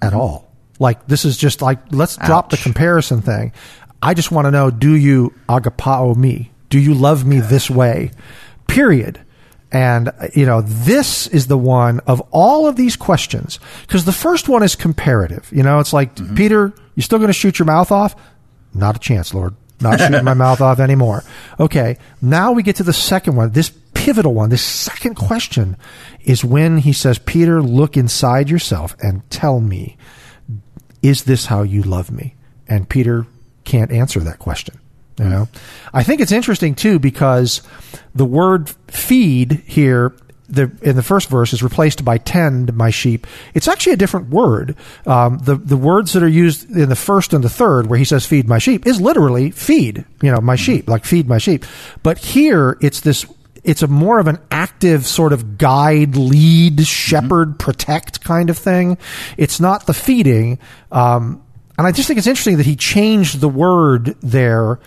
at all? Like, this is just like, let's drop the comparison thing. I just want to know, do you agapao me? Do you love me this way? Period. And, you know, this is the one of all of these questions, because the first one is comparative. You know, it's like, mm-hmm. Peter, you still going to shoot your mouth off? Not a chance, Lord. Not shooting my mouth off anymore. Okay. Now we get to the second one. This pivotal one, this second question is when he says, Peter, look inside yourself and tell me, is this how you love me? And Peter can't answer that question. You know, I think it's interesting too because the word "feed" here the in the first verse is replaced by tend my sheep. It's actually a different word. Um, the the words that are used in the first and the third, where he says "feed my sheep," is literally "feed," you know, my sheep, like feed my sheep. But here, it's this. It's a more of an active sort of guide, lead, shepherd, mm-hmm. protect kind of thing. It's not the feeding. Um, and I just think it's interesting that he changed the word there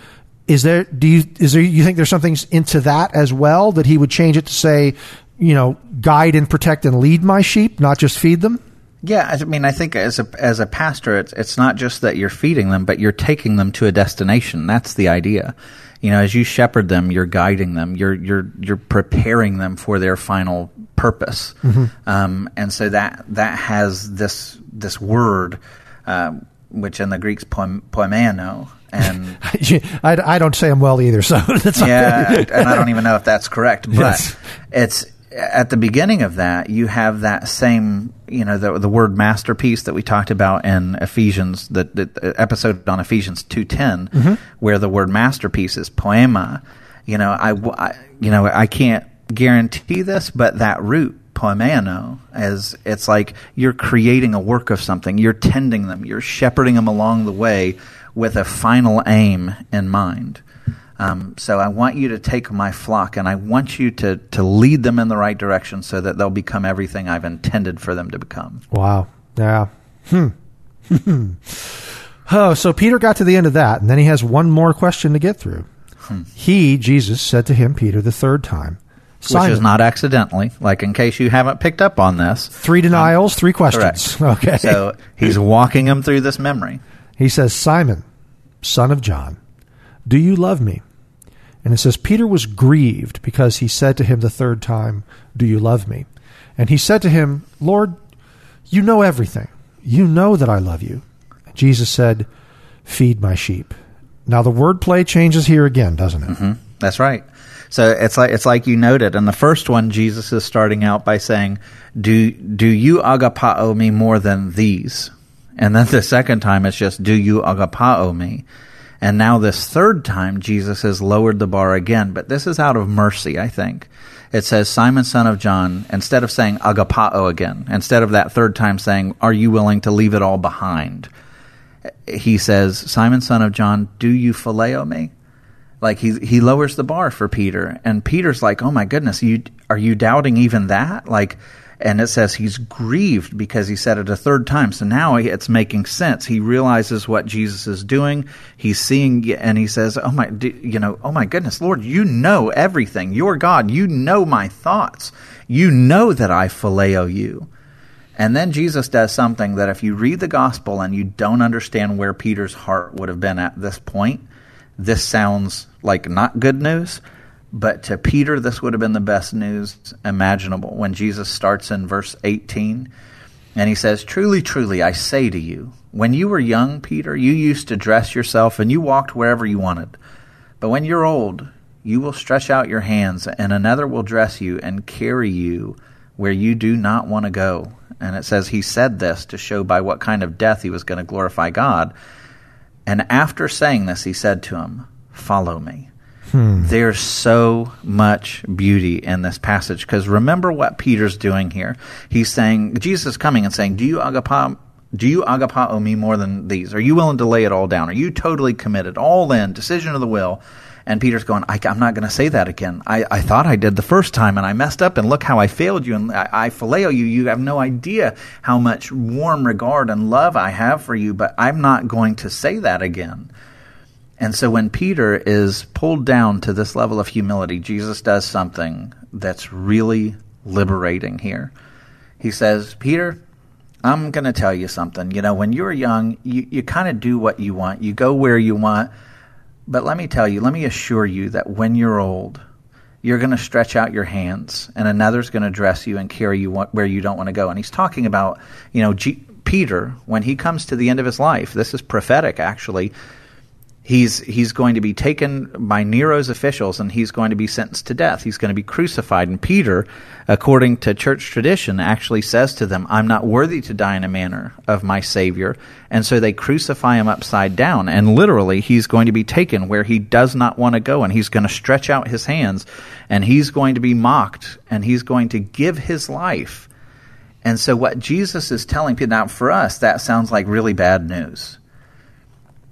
is there do you is there you think there's something into that as well that he would change it to say you know, guide and protect and lead my sheep, not just feed them? Yeah, I mean, I think as a as a pastor, it's it's not just that you're feeding them, but you're taking them to a destination. That's the idea. You know, as you shepherd them, you're guiding them. You're you're you're preparing them for their final purpose. Mm-hmm. Um, and so that that has this this word, uh, which in the Greek's poimano, and I, I, don't say them well either. So yeah, and I don't even know if that's correct, but yes. it's at the beginning of that, you have that same, you know, the, the word masterpiece that we talked about in Ephesians, the, the episode on Ephesians two mm-hmm. where the word masterpiece is poema. You know, I, I, you know, I can't guarantee this, but that root poimano as it's like you're creating a work of something, you're tending them, you're shepherding them along the way with a final aim in mind. Um, so I want you to take my flock and I want you to, to lead them in the right direction so that they'll become everything I've intended for them to become. Wow. Yeah. Hmm. oh, so Peter got to the end of that, and then he has one more question to get through. Hmm. He, Jesus, said to him, Peter, the third time, Simon, Which is not accidentally, like in case you haven't picked up on this. Three denials, um, three questions. Correct. Okay. So he's walking him through this memory. He says, Simon, son of John, do you love me? And it says, Peter was grieved because he said to him the third time, Do you love me? And he said to him, Lord, you know everything. You know that I love you. Jesus said, Feed my sheep. Now the wordplay changes here again, doesn't it? Mm-hmm. That's right. So it's like it's like you noted in the first one, Jesus is starting out by saying, "Do do you agapao me more than these?" And then the second time, it's just, "Do you agapao me?" And now this third time, Jesus has lowered the bar again, but this is out of mercy, I think. It says, Simon, son of John, instead of saying agapao again, instead of that third time saying, are you willing to leave it all behind? He says, Simon, son of John, do you phileo me? Like he he lowers the bar for Peter, and Peter's like, "Oh my goodness, you are you doubting even that?" Like and it says he's grieved because he said it a third time. So now it's making sense. He realizes what Jesus is doing. He's seeing, and he says, "Oh my, you know, oh my goodness, Lord, you know everything. You're God. You know my thoughts. You know that I phileo you." And then Jesus does something that if you read the gospel and you don't understand where Peter's heart would have been at this point, this sounds like not good news but to Peter, this would have been the best news imaginable when Jesus starts in verse 18 and he says, Truly, truly, I say to you, when you were young, Peter, you used to dress yourself and you walked wherever you wanted. But when you're old, you will stretch out your hands and another will dress you and carry you where you do not want to go. And it says he said this to show by what kind of death he was going to glorify God. And after saying this, he said to him, Follow me. Hmm. There's so much beauty in this passage because remember what Peter's doing here. He's saying, Jesus is coming and saying, Do you agapao? Do you agapao me more than these? Are you willing to lay it all down? Are you totally committed, all in, decision of the will? And Peter's going, I, am not going to say that again. I, I thought I did the first time and I messed up and look how I failed you and I, I phileo you. You have no idea how much warm regard and love I have for you, but I'm not going to say that again. And so when Peter is pulled down to this level of humility, Jesus does something that's really liberating here. He says, Peter, I'm going to tell you something. You know, when you're young, you, you kind of do what you want, you go where you want. But let me tell you, let me assure you that when you're old, you're going to stretch out your hands and another's going to dress you and carry you where you don't want to go. And he's talking about, you know, G- Peter, when he comes to the end of his life, this is prophetic actually He's he's going to be taken by Nero's officials and he's going to be sentenced to death. He's going to be crucified. And Peter, according to church tradition, actually says to them, "I'm not worthy to die in a manner of my Savior." And so they crucify him upside down. And literally, he's going to be taken where he does not want to go, and he's going to stretch out his hands, and he's going to be mocked, and he's going to give his life. And so, what Jesus is telling people now, for us, that sounds like really bad news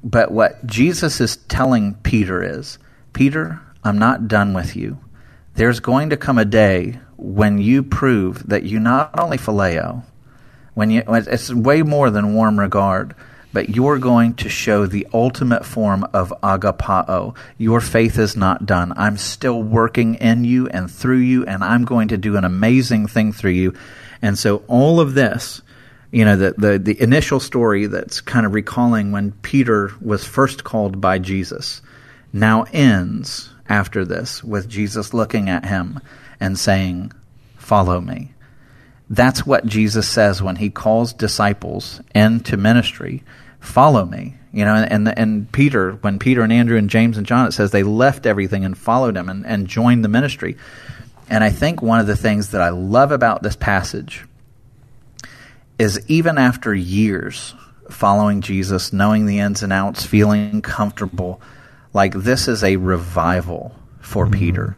but what Jesus is telling Peter is Peter, I'm not done with you. There's going to come a day when you prove that you not only phileo, when you, it's way more than warm regard, but you're going to show the ultimate form of agapao. Your faith is not done. I'm still working in you and through you, and I'm going to do an amazing thing through you. And so all of this you know, the, the, the initial story that's kind of recalling when Peter was first called by Jesus now ends after this with Jesus looking at him and saying, Follow me. That's what Jesus says when he calls disciples into ministry. Follow me. You know, and, and Peter, when Peter and Andrew and James and John, it says they left everything and followed him and, and joined the ministry. And I think one of the things that I love about this passage is even after years following Jesus, knowing the ins and outs, feeling comfortable, like this is a revival for mm-hmm. Peter.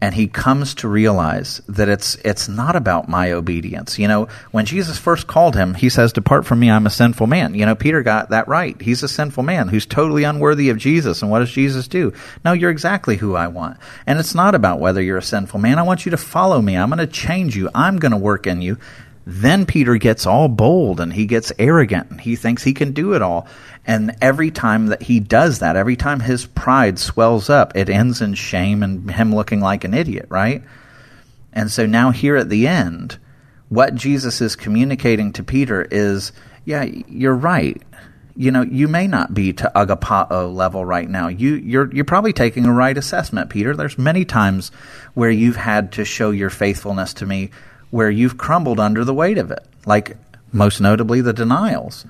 And he comes to realize that it's it's not about my obedience. You know, when Jesus first called him, he says, "Depart from me, I'm a sinful man." You know, Peter got that right. He's a sinful man who's totally unworthy of Jesus. And what does Jesus do? No, you're exactly who I want. And it's not about whether you're a sinful man. I want you to follow me. I'm going to change you. I'm going to work in you. Then Peter gets all bold and he gets arrogant and he thinks he can do it all. And every time that he does that, every time his pride swells up, it ends in shame and him looking like an idiot, right? And so now here at the end, what Jesus is communicating to Peter is, yeah, you're right. You know, you may not be to agapao level right now. You, you're, you're probably taking a right assessment, Peter. There's many times where you've had to show your faithfulness to me where you've crumbled under the weight of it, like most notably the denials.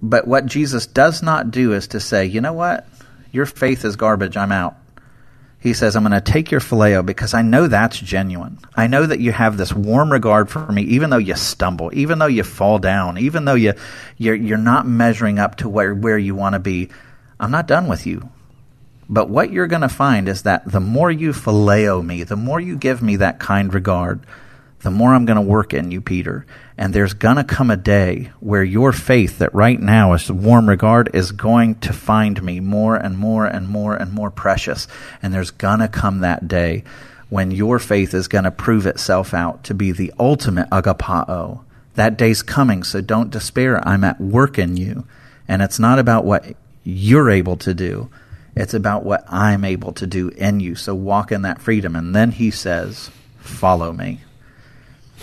But what Jesus does not do is to say, you know what? Your faith is garbage. I'm out. He says, I'm going to take your phileo because I know that's genuine. I know that you have this warm regard for me, even though you stumble, even though you fall down, even though you, you're, you're not measuring up to where, where you want to be. I'm not done with you. But what you're going to find is that the more you phileo me, the more you give me that kind regard, the more I'm going to work in you, Peter. And there's going to come a day where your faith, that right now is warm regard, is going to find me more and more and more and more precious. And there's going to come that day when your faith is going to prove itself out to be the ultimate agapao. That day's coming, so don't despair. I'm at work in you. And it's not about what you're able to do. It's about what I'm able to do in you. So walk in that freedom. And then he says, Follow me.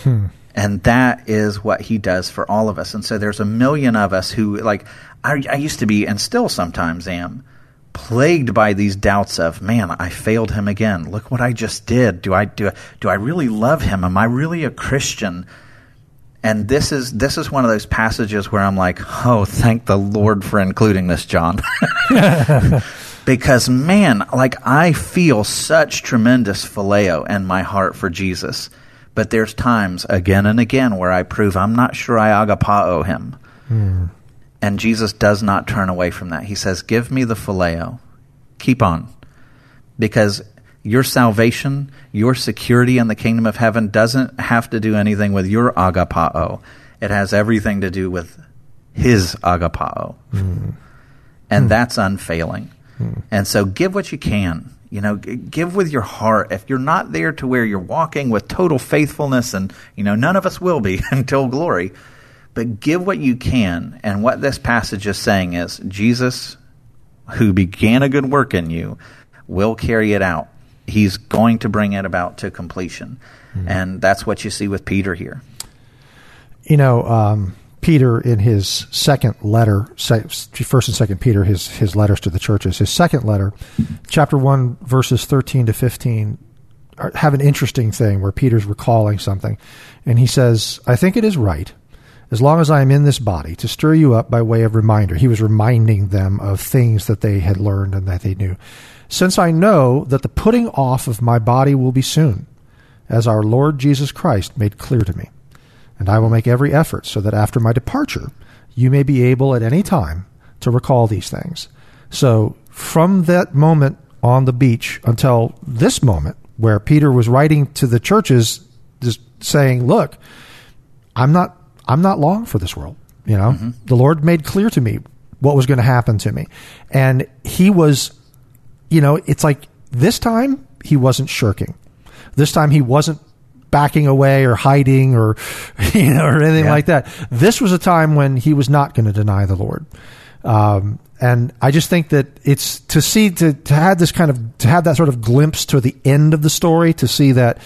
Hmm. And that is what he does for all of us. And so there's a million of us who, like, I, I used to be, and still sometimes am, plagued by these doubts of, man, I failed him again. Look what I just did. Do I do? Do I really love him? Am I really a Christian? And this is this is one of those passages where I'm like, oh, thank the Lord for including this, John. because man, like I feel such tremendous phileo in my heart for Jesus but there's times again and again where I prove I'm not sure I agapao him. Hmm. And Jesus does not turn away from that. He says, Give me the phileo. Keep on. Because your salvation, your security in the kingdom of heaven doesn't have to do anything with your agapao. It has everything to do with his agapao. Mm. And mm. that's unfailing. Mm. And so give what you can. You know, give with your heart. If you're not there to where you're walking with total faithfulness, and, you know, none of us will be until glory, but give what you can. And what this passage is saying is Jesus, who began a good work in you, will carry it out. He's going to bring it about to completion. Mm-hmm. And that's what you see with Peter here. You know, um, Peter in his second letter, first and second Peter, his his letters to the churches, his second letter, chapter one, verses thirteen to fifteen, have an interesting thing where Peter's recalling something, and he says, "I think it is right, as long as I am in this body, to stir you up by way of reminder. He was reminding them of things that they had learned and that they knew. Since I know that the putting off of my body will be soon, as our Lord Jesus Christ made clear to me. And I will make every effort so that after my departure, you may be able at any time to recall these things. So, from that moment on the beach until this moment, where Peter was writing to the churches, just saying, "Look, I'm not, I'm not long for this world. You know, mm-hmm. the Lord made clear to me what was going to happen to me, and He was, you know, it's like this time He wasn't shirking. This time He wasn't backing away or hiding or you know or anything yeah. like that. This was a time when he was not going to deny the Lord. Um, and I just think that it's to see to, to have this kind of to have that sort of glimpse to the end of the story to see that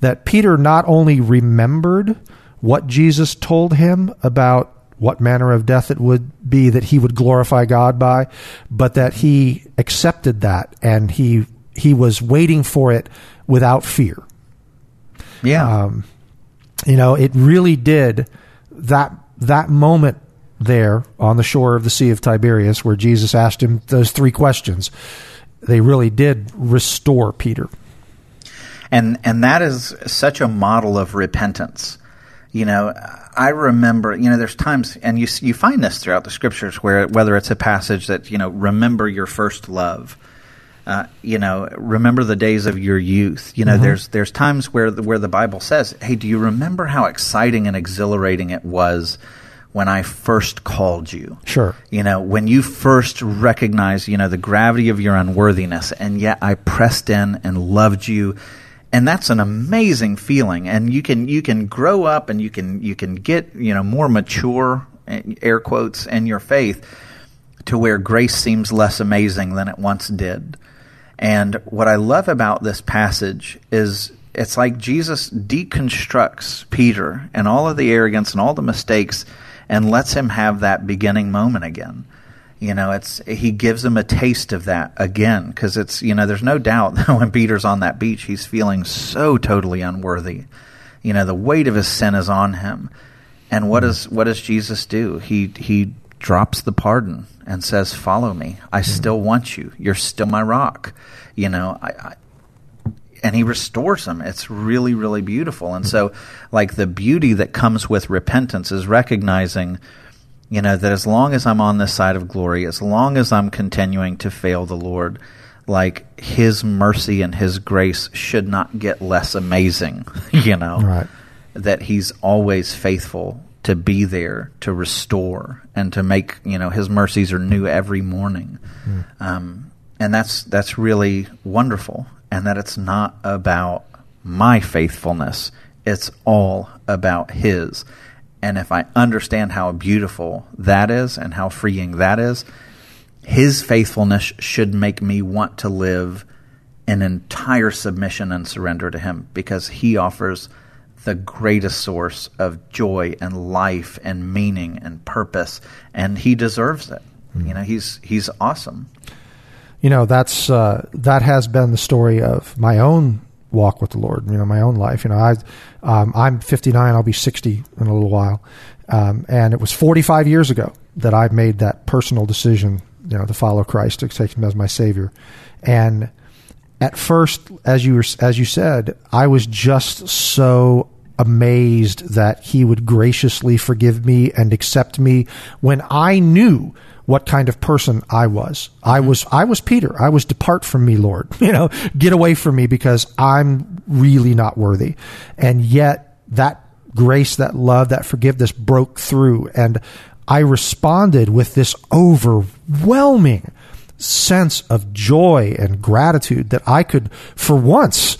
that Peter not only remembered what Jesus told him about what manner of death it would be that he would glorify God by, but that he accepted that and he he was waiting for it without fear. Yeah. Um, you know, it really did that that moment there on the shore of the Sea of Tiberias where Jesus asked him those three questions. They really did restore Peter. And and that is such a model of repentance. You know, I remember, you know, there's times, and you you find this throughout the scriptures, where whether it's a passage that you know, remember your first love, uh, you know, remember the days of your youth. You know, mm-hmm. there's there's times where the, where the Bible says, "Hey, do you remember how exciting and exhilarating it was when I first called you?" Sure. You know, when you first recognized, you know, the gravity of your unworthiness, and yet I pressed in and loved you. And that's an amazing feeling, and you can you can grow up and you can you can get you know more mature, air quotes, in your faith, to where grace seems less amazing than it once did. And what I love about this passage is it's like Jesus deconstructs Peter and all of the arrogance and all the mistakes and lets him have that beginning moment again. You know, it's he gives him a taste of that again because it's you know there's no doubt that when Peter's on that beach he's feeling so totally unworthy. You know, the weight of his sin is on him. And what does what does Jesus do? He he drops the pardon and says, "Follow me. I mm-hmm. still want you. You're still my rock." You know, I, I and he restores them. It's really, really beautiful. And so, like the beauty that comes with repentance is recognizing, you know, that as long as I'm on this side of glory, as long as I'm continuing to fail the Lord, like His mercy and His grace should not get less amazing. You know, right. that He's always faithful to be there to restore and to make you know his mercies are new every morning. Mm. um, and that's that's really wonderful and that it's not about my faithfulness. It's all about his. And if i understand how beautiful that is and how freeing that is his faithfulness should make me want to live in entire submission and surrender to him because he offers the greatest source of joy and life and meaning and purpose, and he deserves it. Mm. You know, he's he's awesome. You know, that's uh, that has been the story of my own walk with the Lord. You know, my own life. You know, I um, I'm 59. I'll be 60 in a little while, um, and it was 45 years ago that I made that personal decision. You know, to follow Christ, to take Him as my Savior, and at first, as you were, as you said, I was just so amazed that he would graciously forgive me and accept me when I knew what kind of person I was. I mm-hmm. was I was Peter. I was depart from me, Lord. You know, get away from me because I'm really not worthy. And yet that grace, that love, that forgiveness broke through and I responded with this overwhelming sense of joy and gratitude that I could, for once,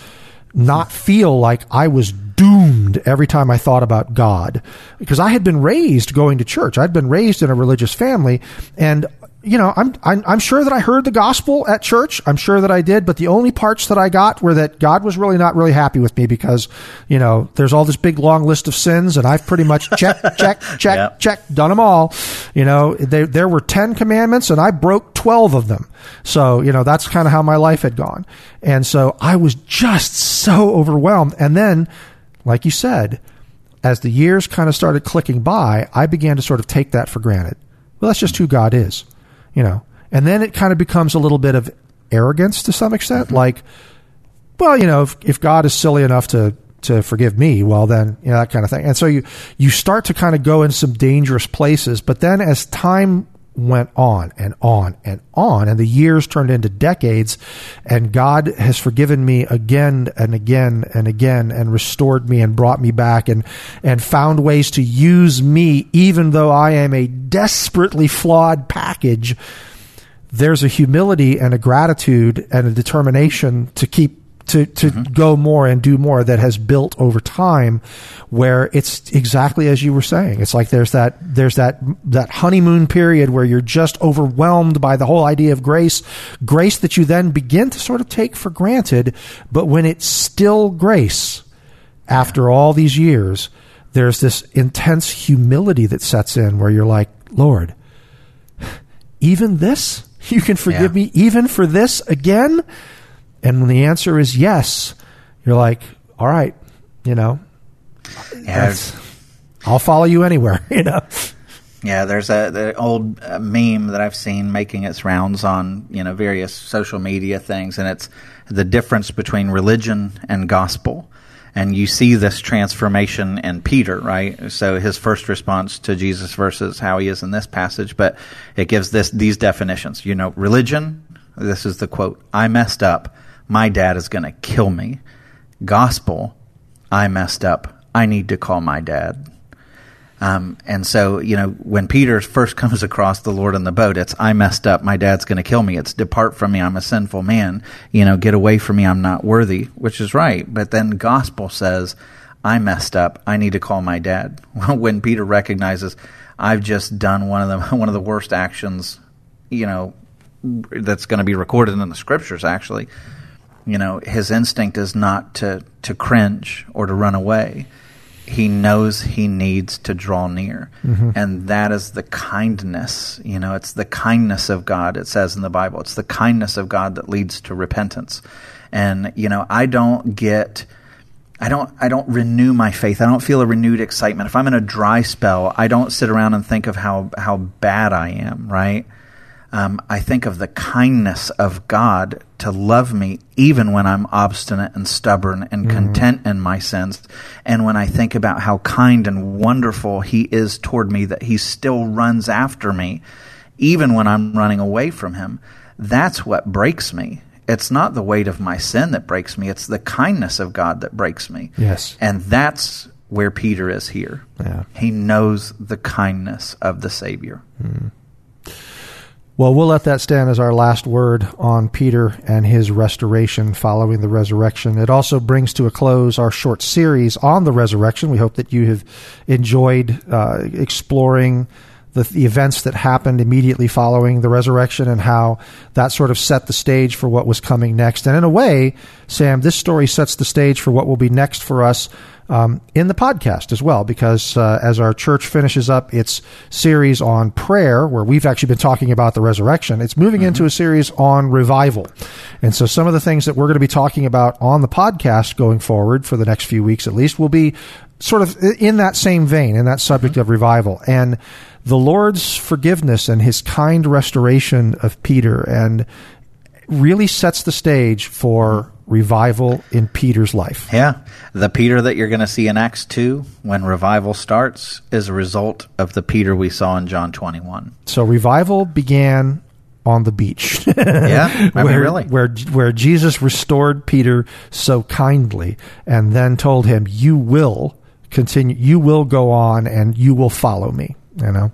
not feel like I was doomed every time I thought about God. Because I had been raised going to church. I'd been raised in a religious family and you know, I'm, I'm, I'm sure that I heard the gospel at church. I'm sure that I did, but the only parts that I got were that God was really not really happy with me because, you know, there's all this big long list of sins and I've pretty much check, check, check, yep. check, done them all. You know, there, there were 10 commandments and I broke 12 of them. So, you know, that's kind of how my life had gone. And so I was just so overwhelmed. And then, like you said, as the years kind of started clicking by, I began to sort of take that for granted. Well, that's just who God is, you know. And then it kind of becomes a little bit of arrogance to some extent, mm-hmm. like, well, you know, if, if God is silly enough to to forgive me, well then, you know, that kind of thing. And so you you start to kind of go in some dangerous places, but then as time went on and on and on, and the years turned into decades, and God has forgiven me again and again and again, and restored me and brought me back, and and found ways to use me, even though I am a desperately flawed package. There's a humility and a gratitude and a determination to keep to to mm-hmm. go more and do more that has built over time where it's exactly as you were saying. It's like there's that there's that that honeymoon period where you're just overwhelmed by the whole idea of grace grace that you then begin to sort of take for granted. But when it's still grace after all these years there's this intense humility that sets in where you're like lord even this? You can forgive yeah. me even for this again and when the answer is yes, you're like, all right, you know, yeah, I'll follow you anywhere, you know. Yeah, there's a the old uh, meme that I've seen making its rounds on you know various social media things, and it's the difference between religion and gospel. And you see this transformation in Peter, right? So his first response to Jesus versus how he is in this passage, but it gives this these definitions. You know, religion. This is the quote: "I messed up." My dad is going to kill me. Gospel, I messed up. I need to call my dad. Um, and so, you know, when Peter first comes across the Lord in the boat, it's, I messed up. My dad's going to kill me. It's, depart from me. I'm a sinful man. You know, get away from me. I'm not worthy, which is right. But then gospel says, I messed up. I need to call my dad. when Peter recognizes, I've just done one of the, one of the worst actions, you know, that's going to be recorded in the scriptures, actually you know, his instinct is not to, to cringe or to run away. He knows he needs to draw near. Mm-hmm. And that is the kindness. You know, it's the kindness of God, it says in the Bible. It's the kindness of God that leads to repentance. And, you know, I don't get. I don't I don't renew my faith. I don't feel a renewed excitement. If I'm in a dry spell, I don't sit around and think of how how bad I am, right? Um, I think of the kindness of God to love me even when I'm obstinate and stubborn and mm-hmm. content in my sins. And when I think about how kind and wonderful He is toward me, that He still runs after me, even when I'm running away from Him, that's what breaks me. It's not the weight of my sin that breaks me, it's the kindness of God that breaks me. Yes. And that's where Peter is here. Yeah. He knows the kindness of the Savior. Mm. Well, we'll let that stand as our last word on Peter and his restoration following the resurrection. It also brings to a close our short series on the resurrection. We hope that you have enjoyed uh, exploring the, the, events that happened immediately following the resurrection and how that sort of set the stage for what was coming next. And in a way, Sam, this story sets the stage for what will be next for us um, in the podcast as well, because uh, as our church finishes up its series on prayer, where we've actually been talking about the resurrection, it's moving mm-hmm. into a series on revival. And so some of the things that we're going to be talking about on the podcast going forward for the next few weeks at least will be sort of in that same vein, in that subject mm-hmm. of revival. And the Lord's forgiveness and his kind restoration of Peter and really sets the stage for revival in Peter's life. Yeah. The Peter that you're going to see in Acts 2 when revival starts is a result of the Peter we saw in John 21. So revival began on the beach. yeah, I where, really. Where, where Jesus restored Peter so kindly and then told him, You will continue, you will go on and you will follow me. You know?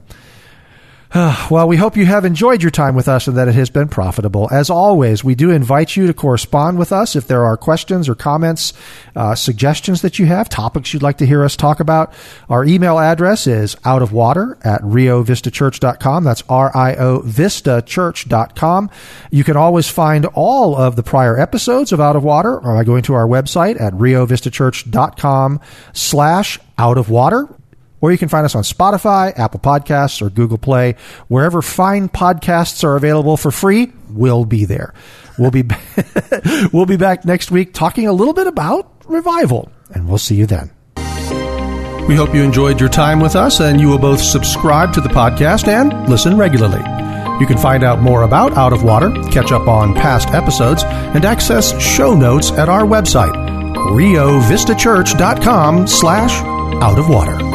Well, we hope you have enjoyed your time with us and that it has been profitable. As always, we do invite you to correspond with us if there are questions or comments, uh, suggestions that you have, topics you'd like to hear us talk about. Our email address is out of water at riovistachurch.com. That's R-I-O vistachurch.com. You can always find all of the prior episodes of Out of Water by going to our website at riovistachurch.com slash out of water. Or you can find us on Spotify, Apple Podcasts, or Google Play. Wherever fine podcasts are available for free, we'll be there. We'll be, we'll be back next week talking a little bit about revival, and we'll see you then. We hope you enjoyed your time with us and you will both subscribe to the podcast and listen regularly. You can find out more about Out of Water, catch up on past episodes, and access show notes at our website, riovistachurch.com slash out of water.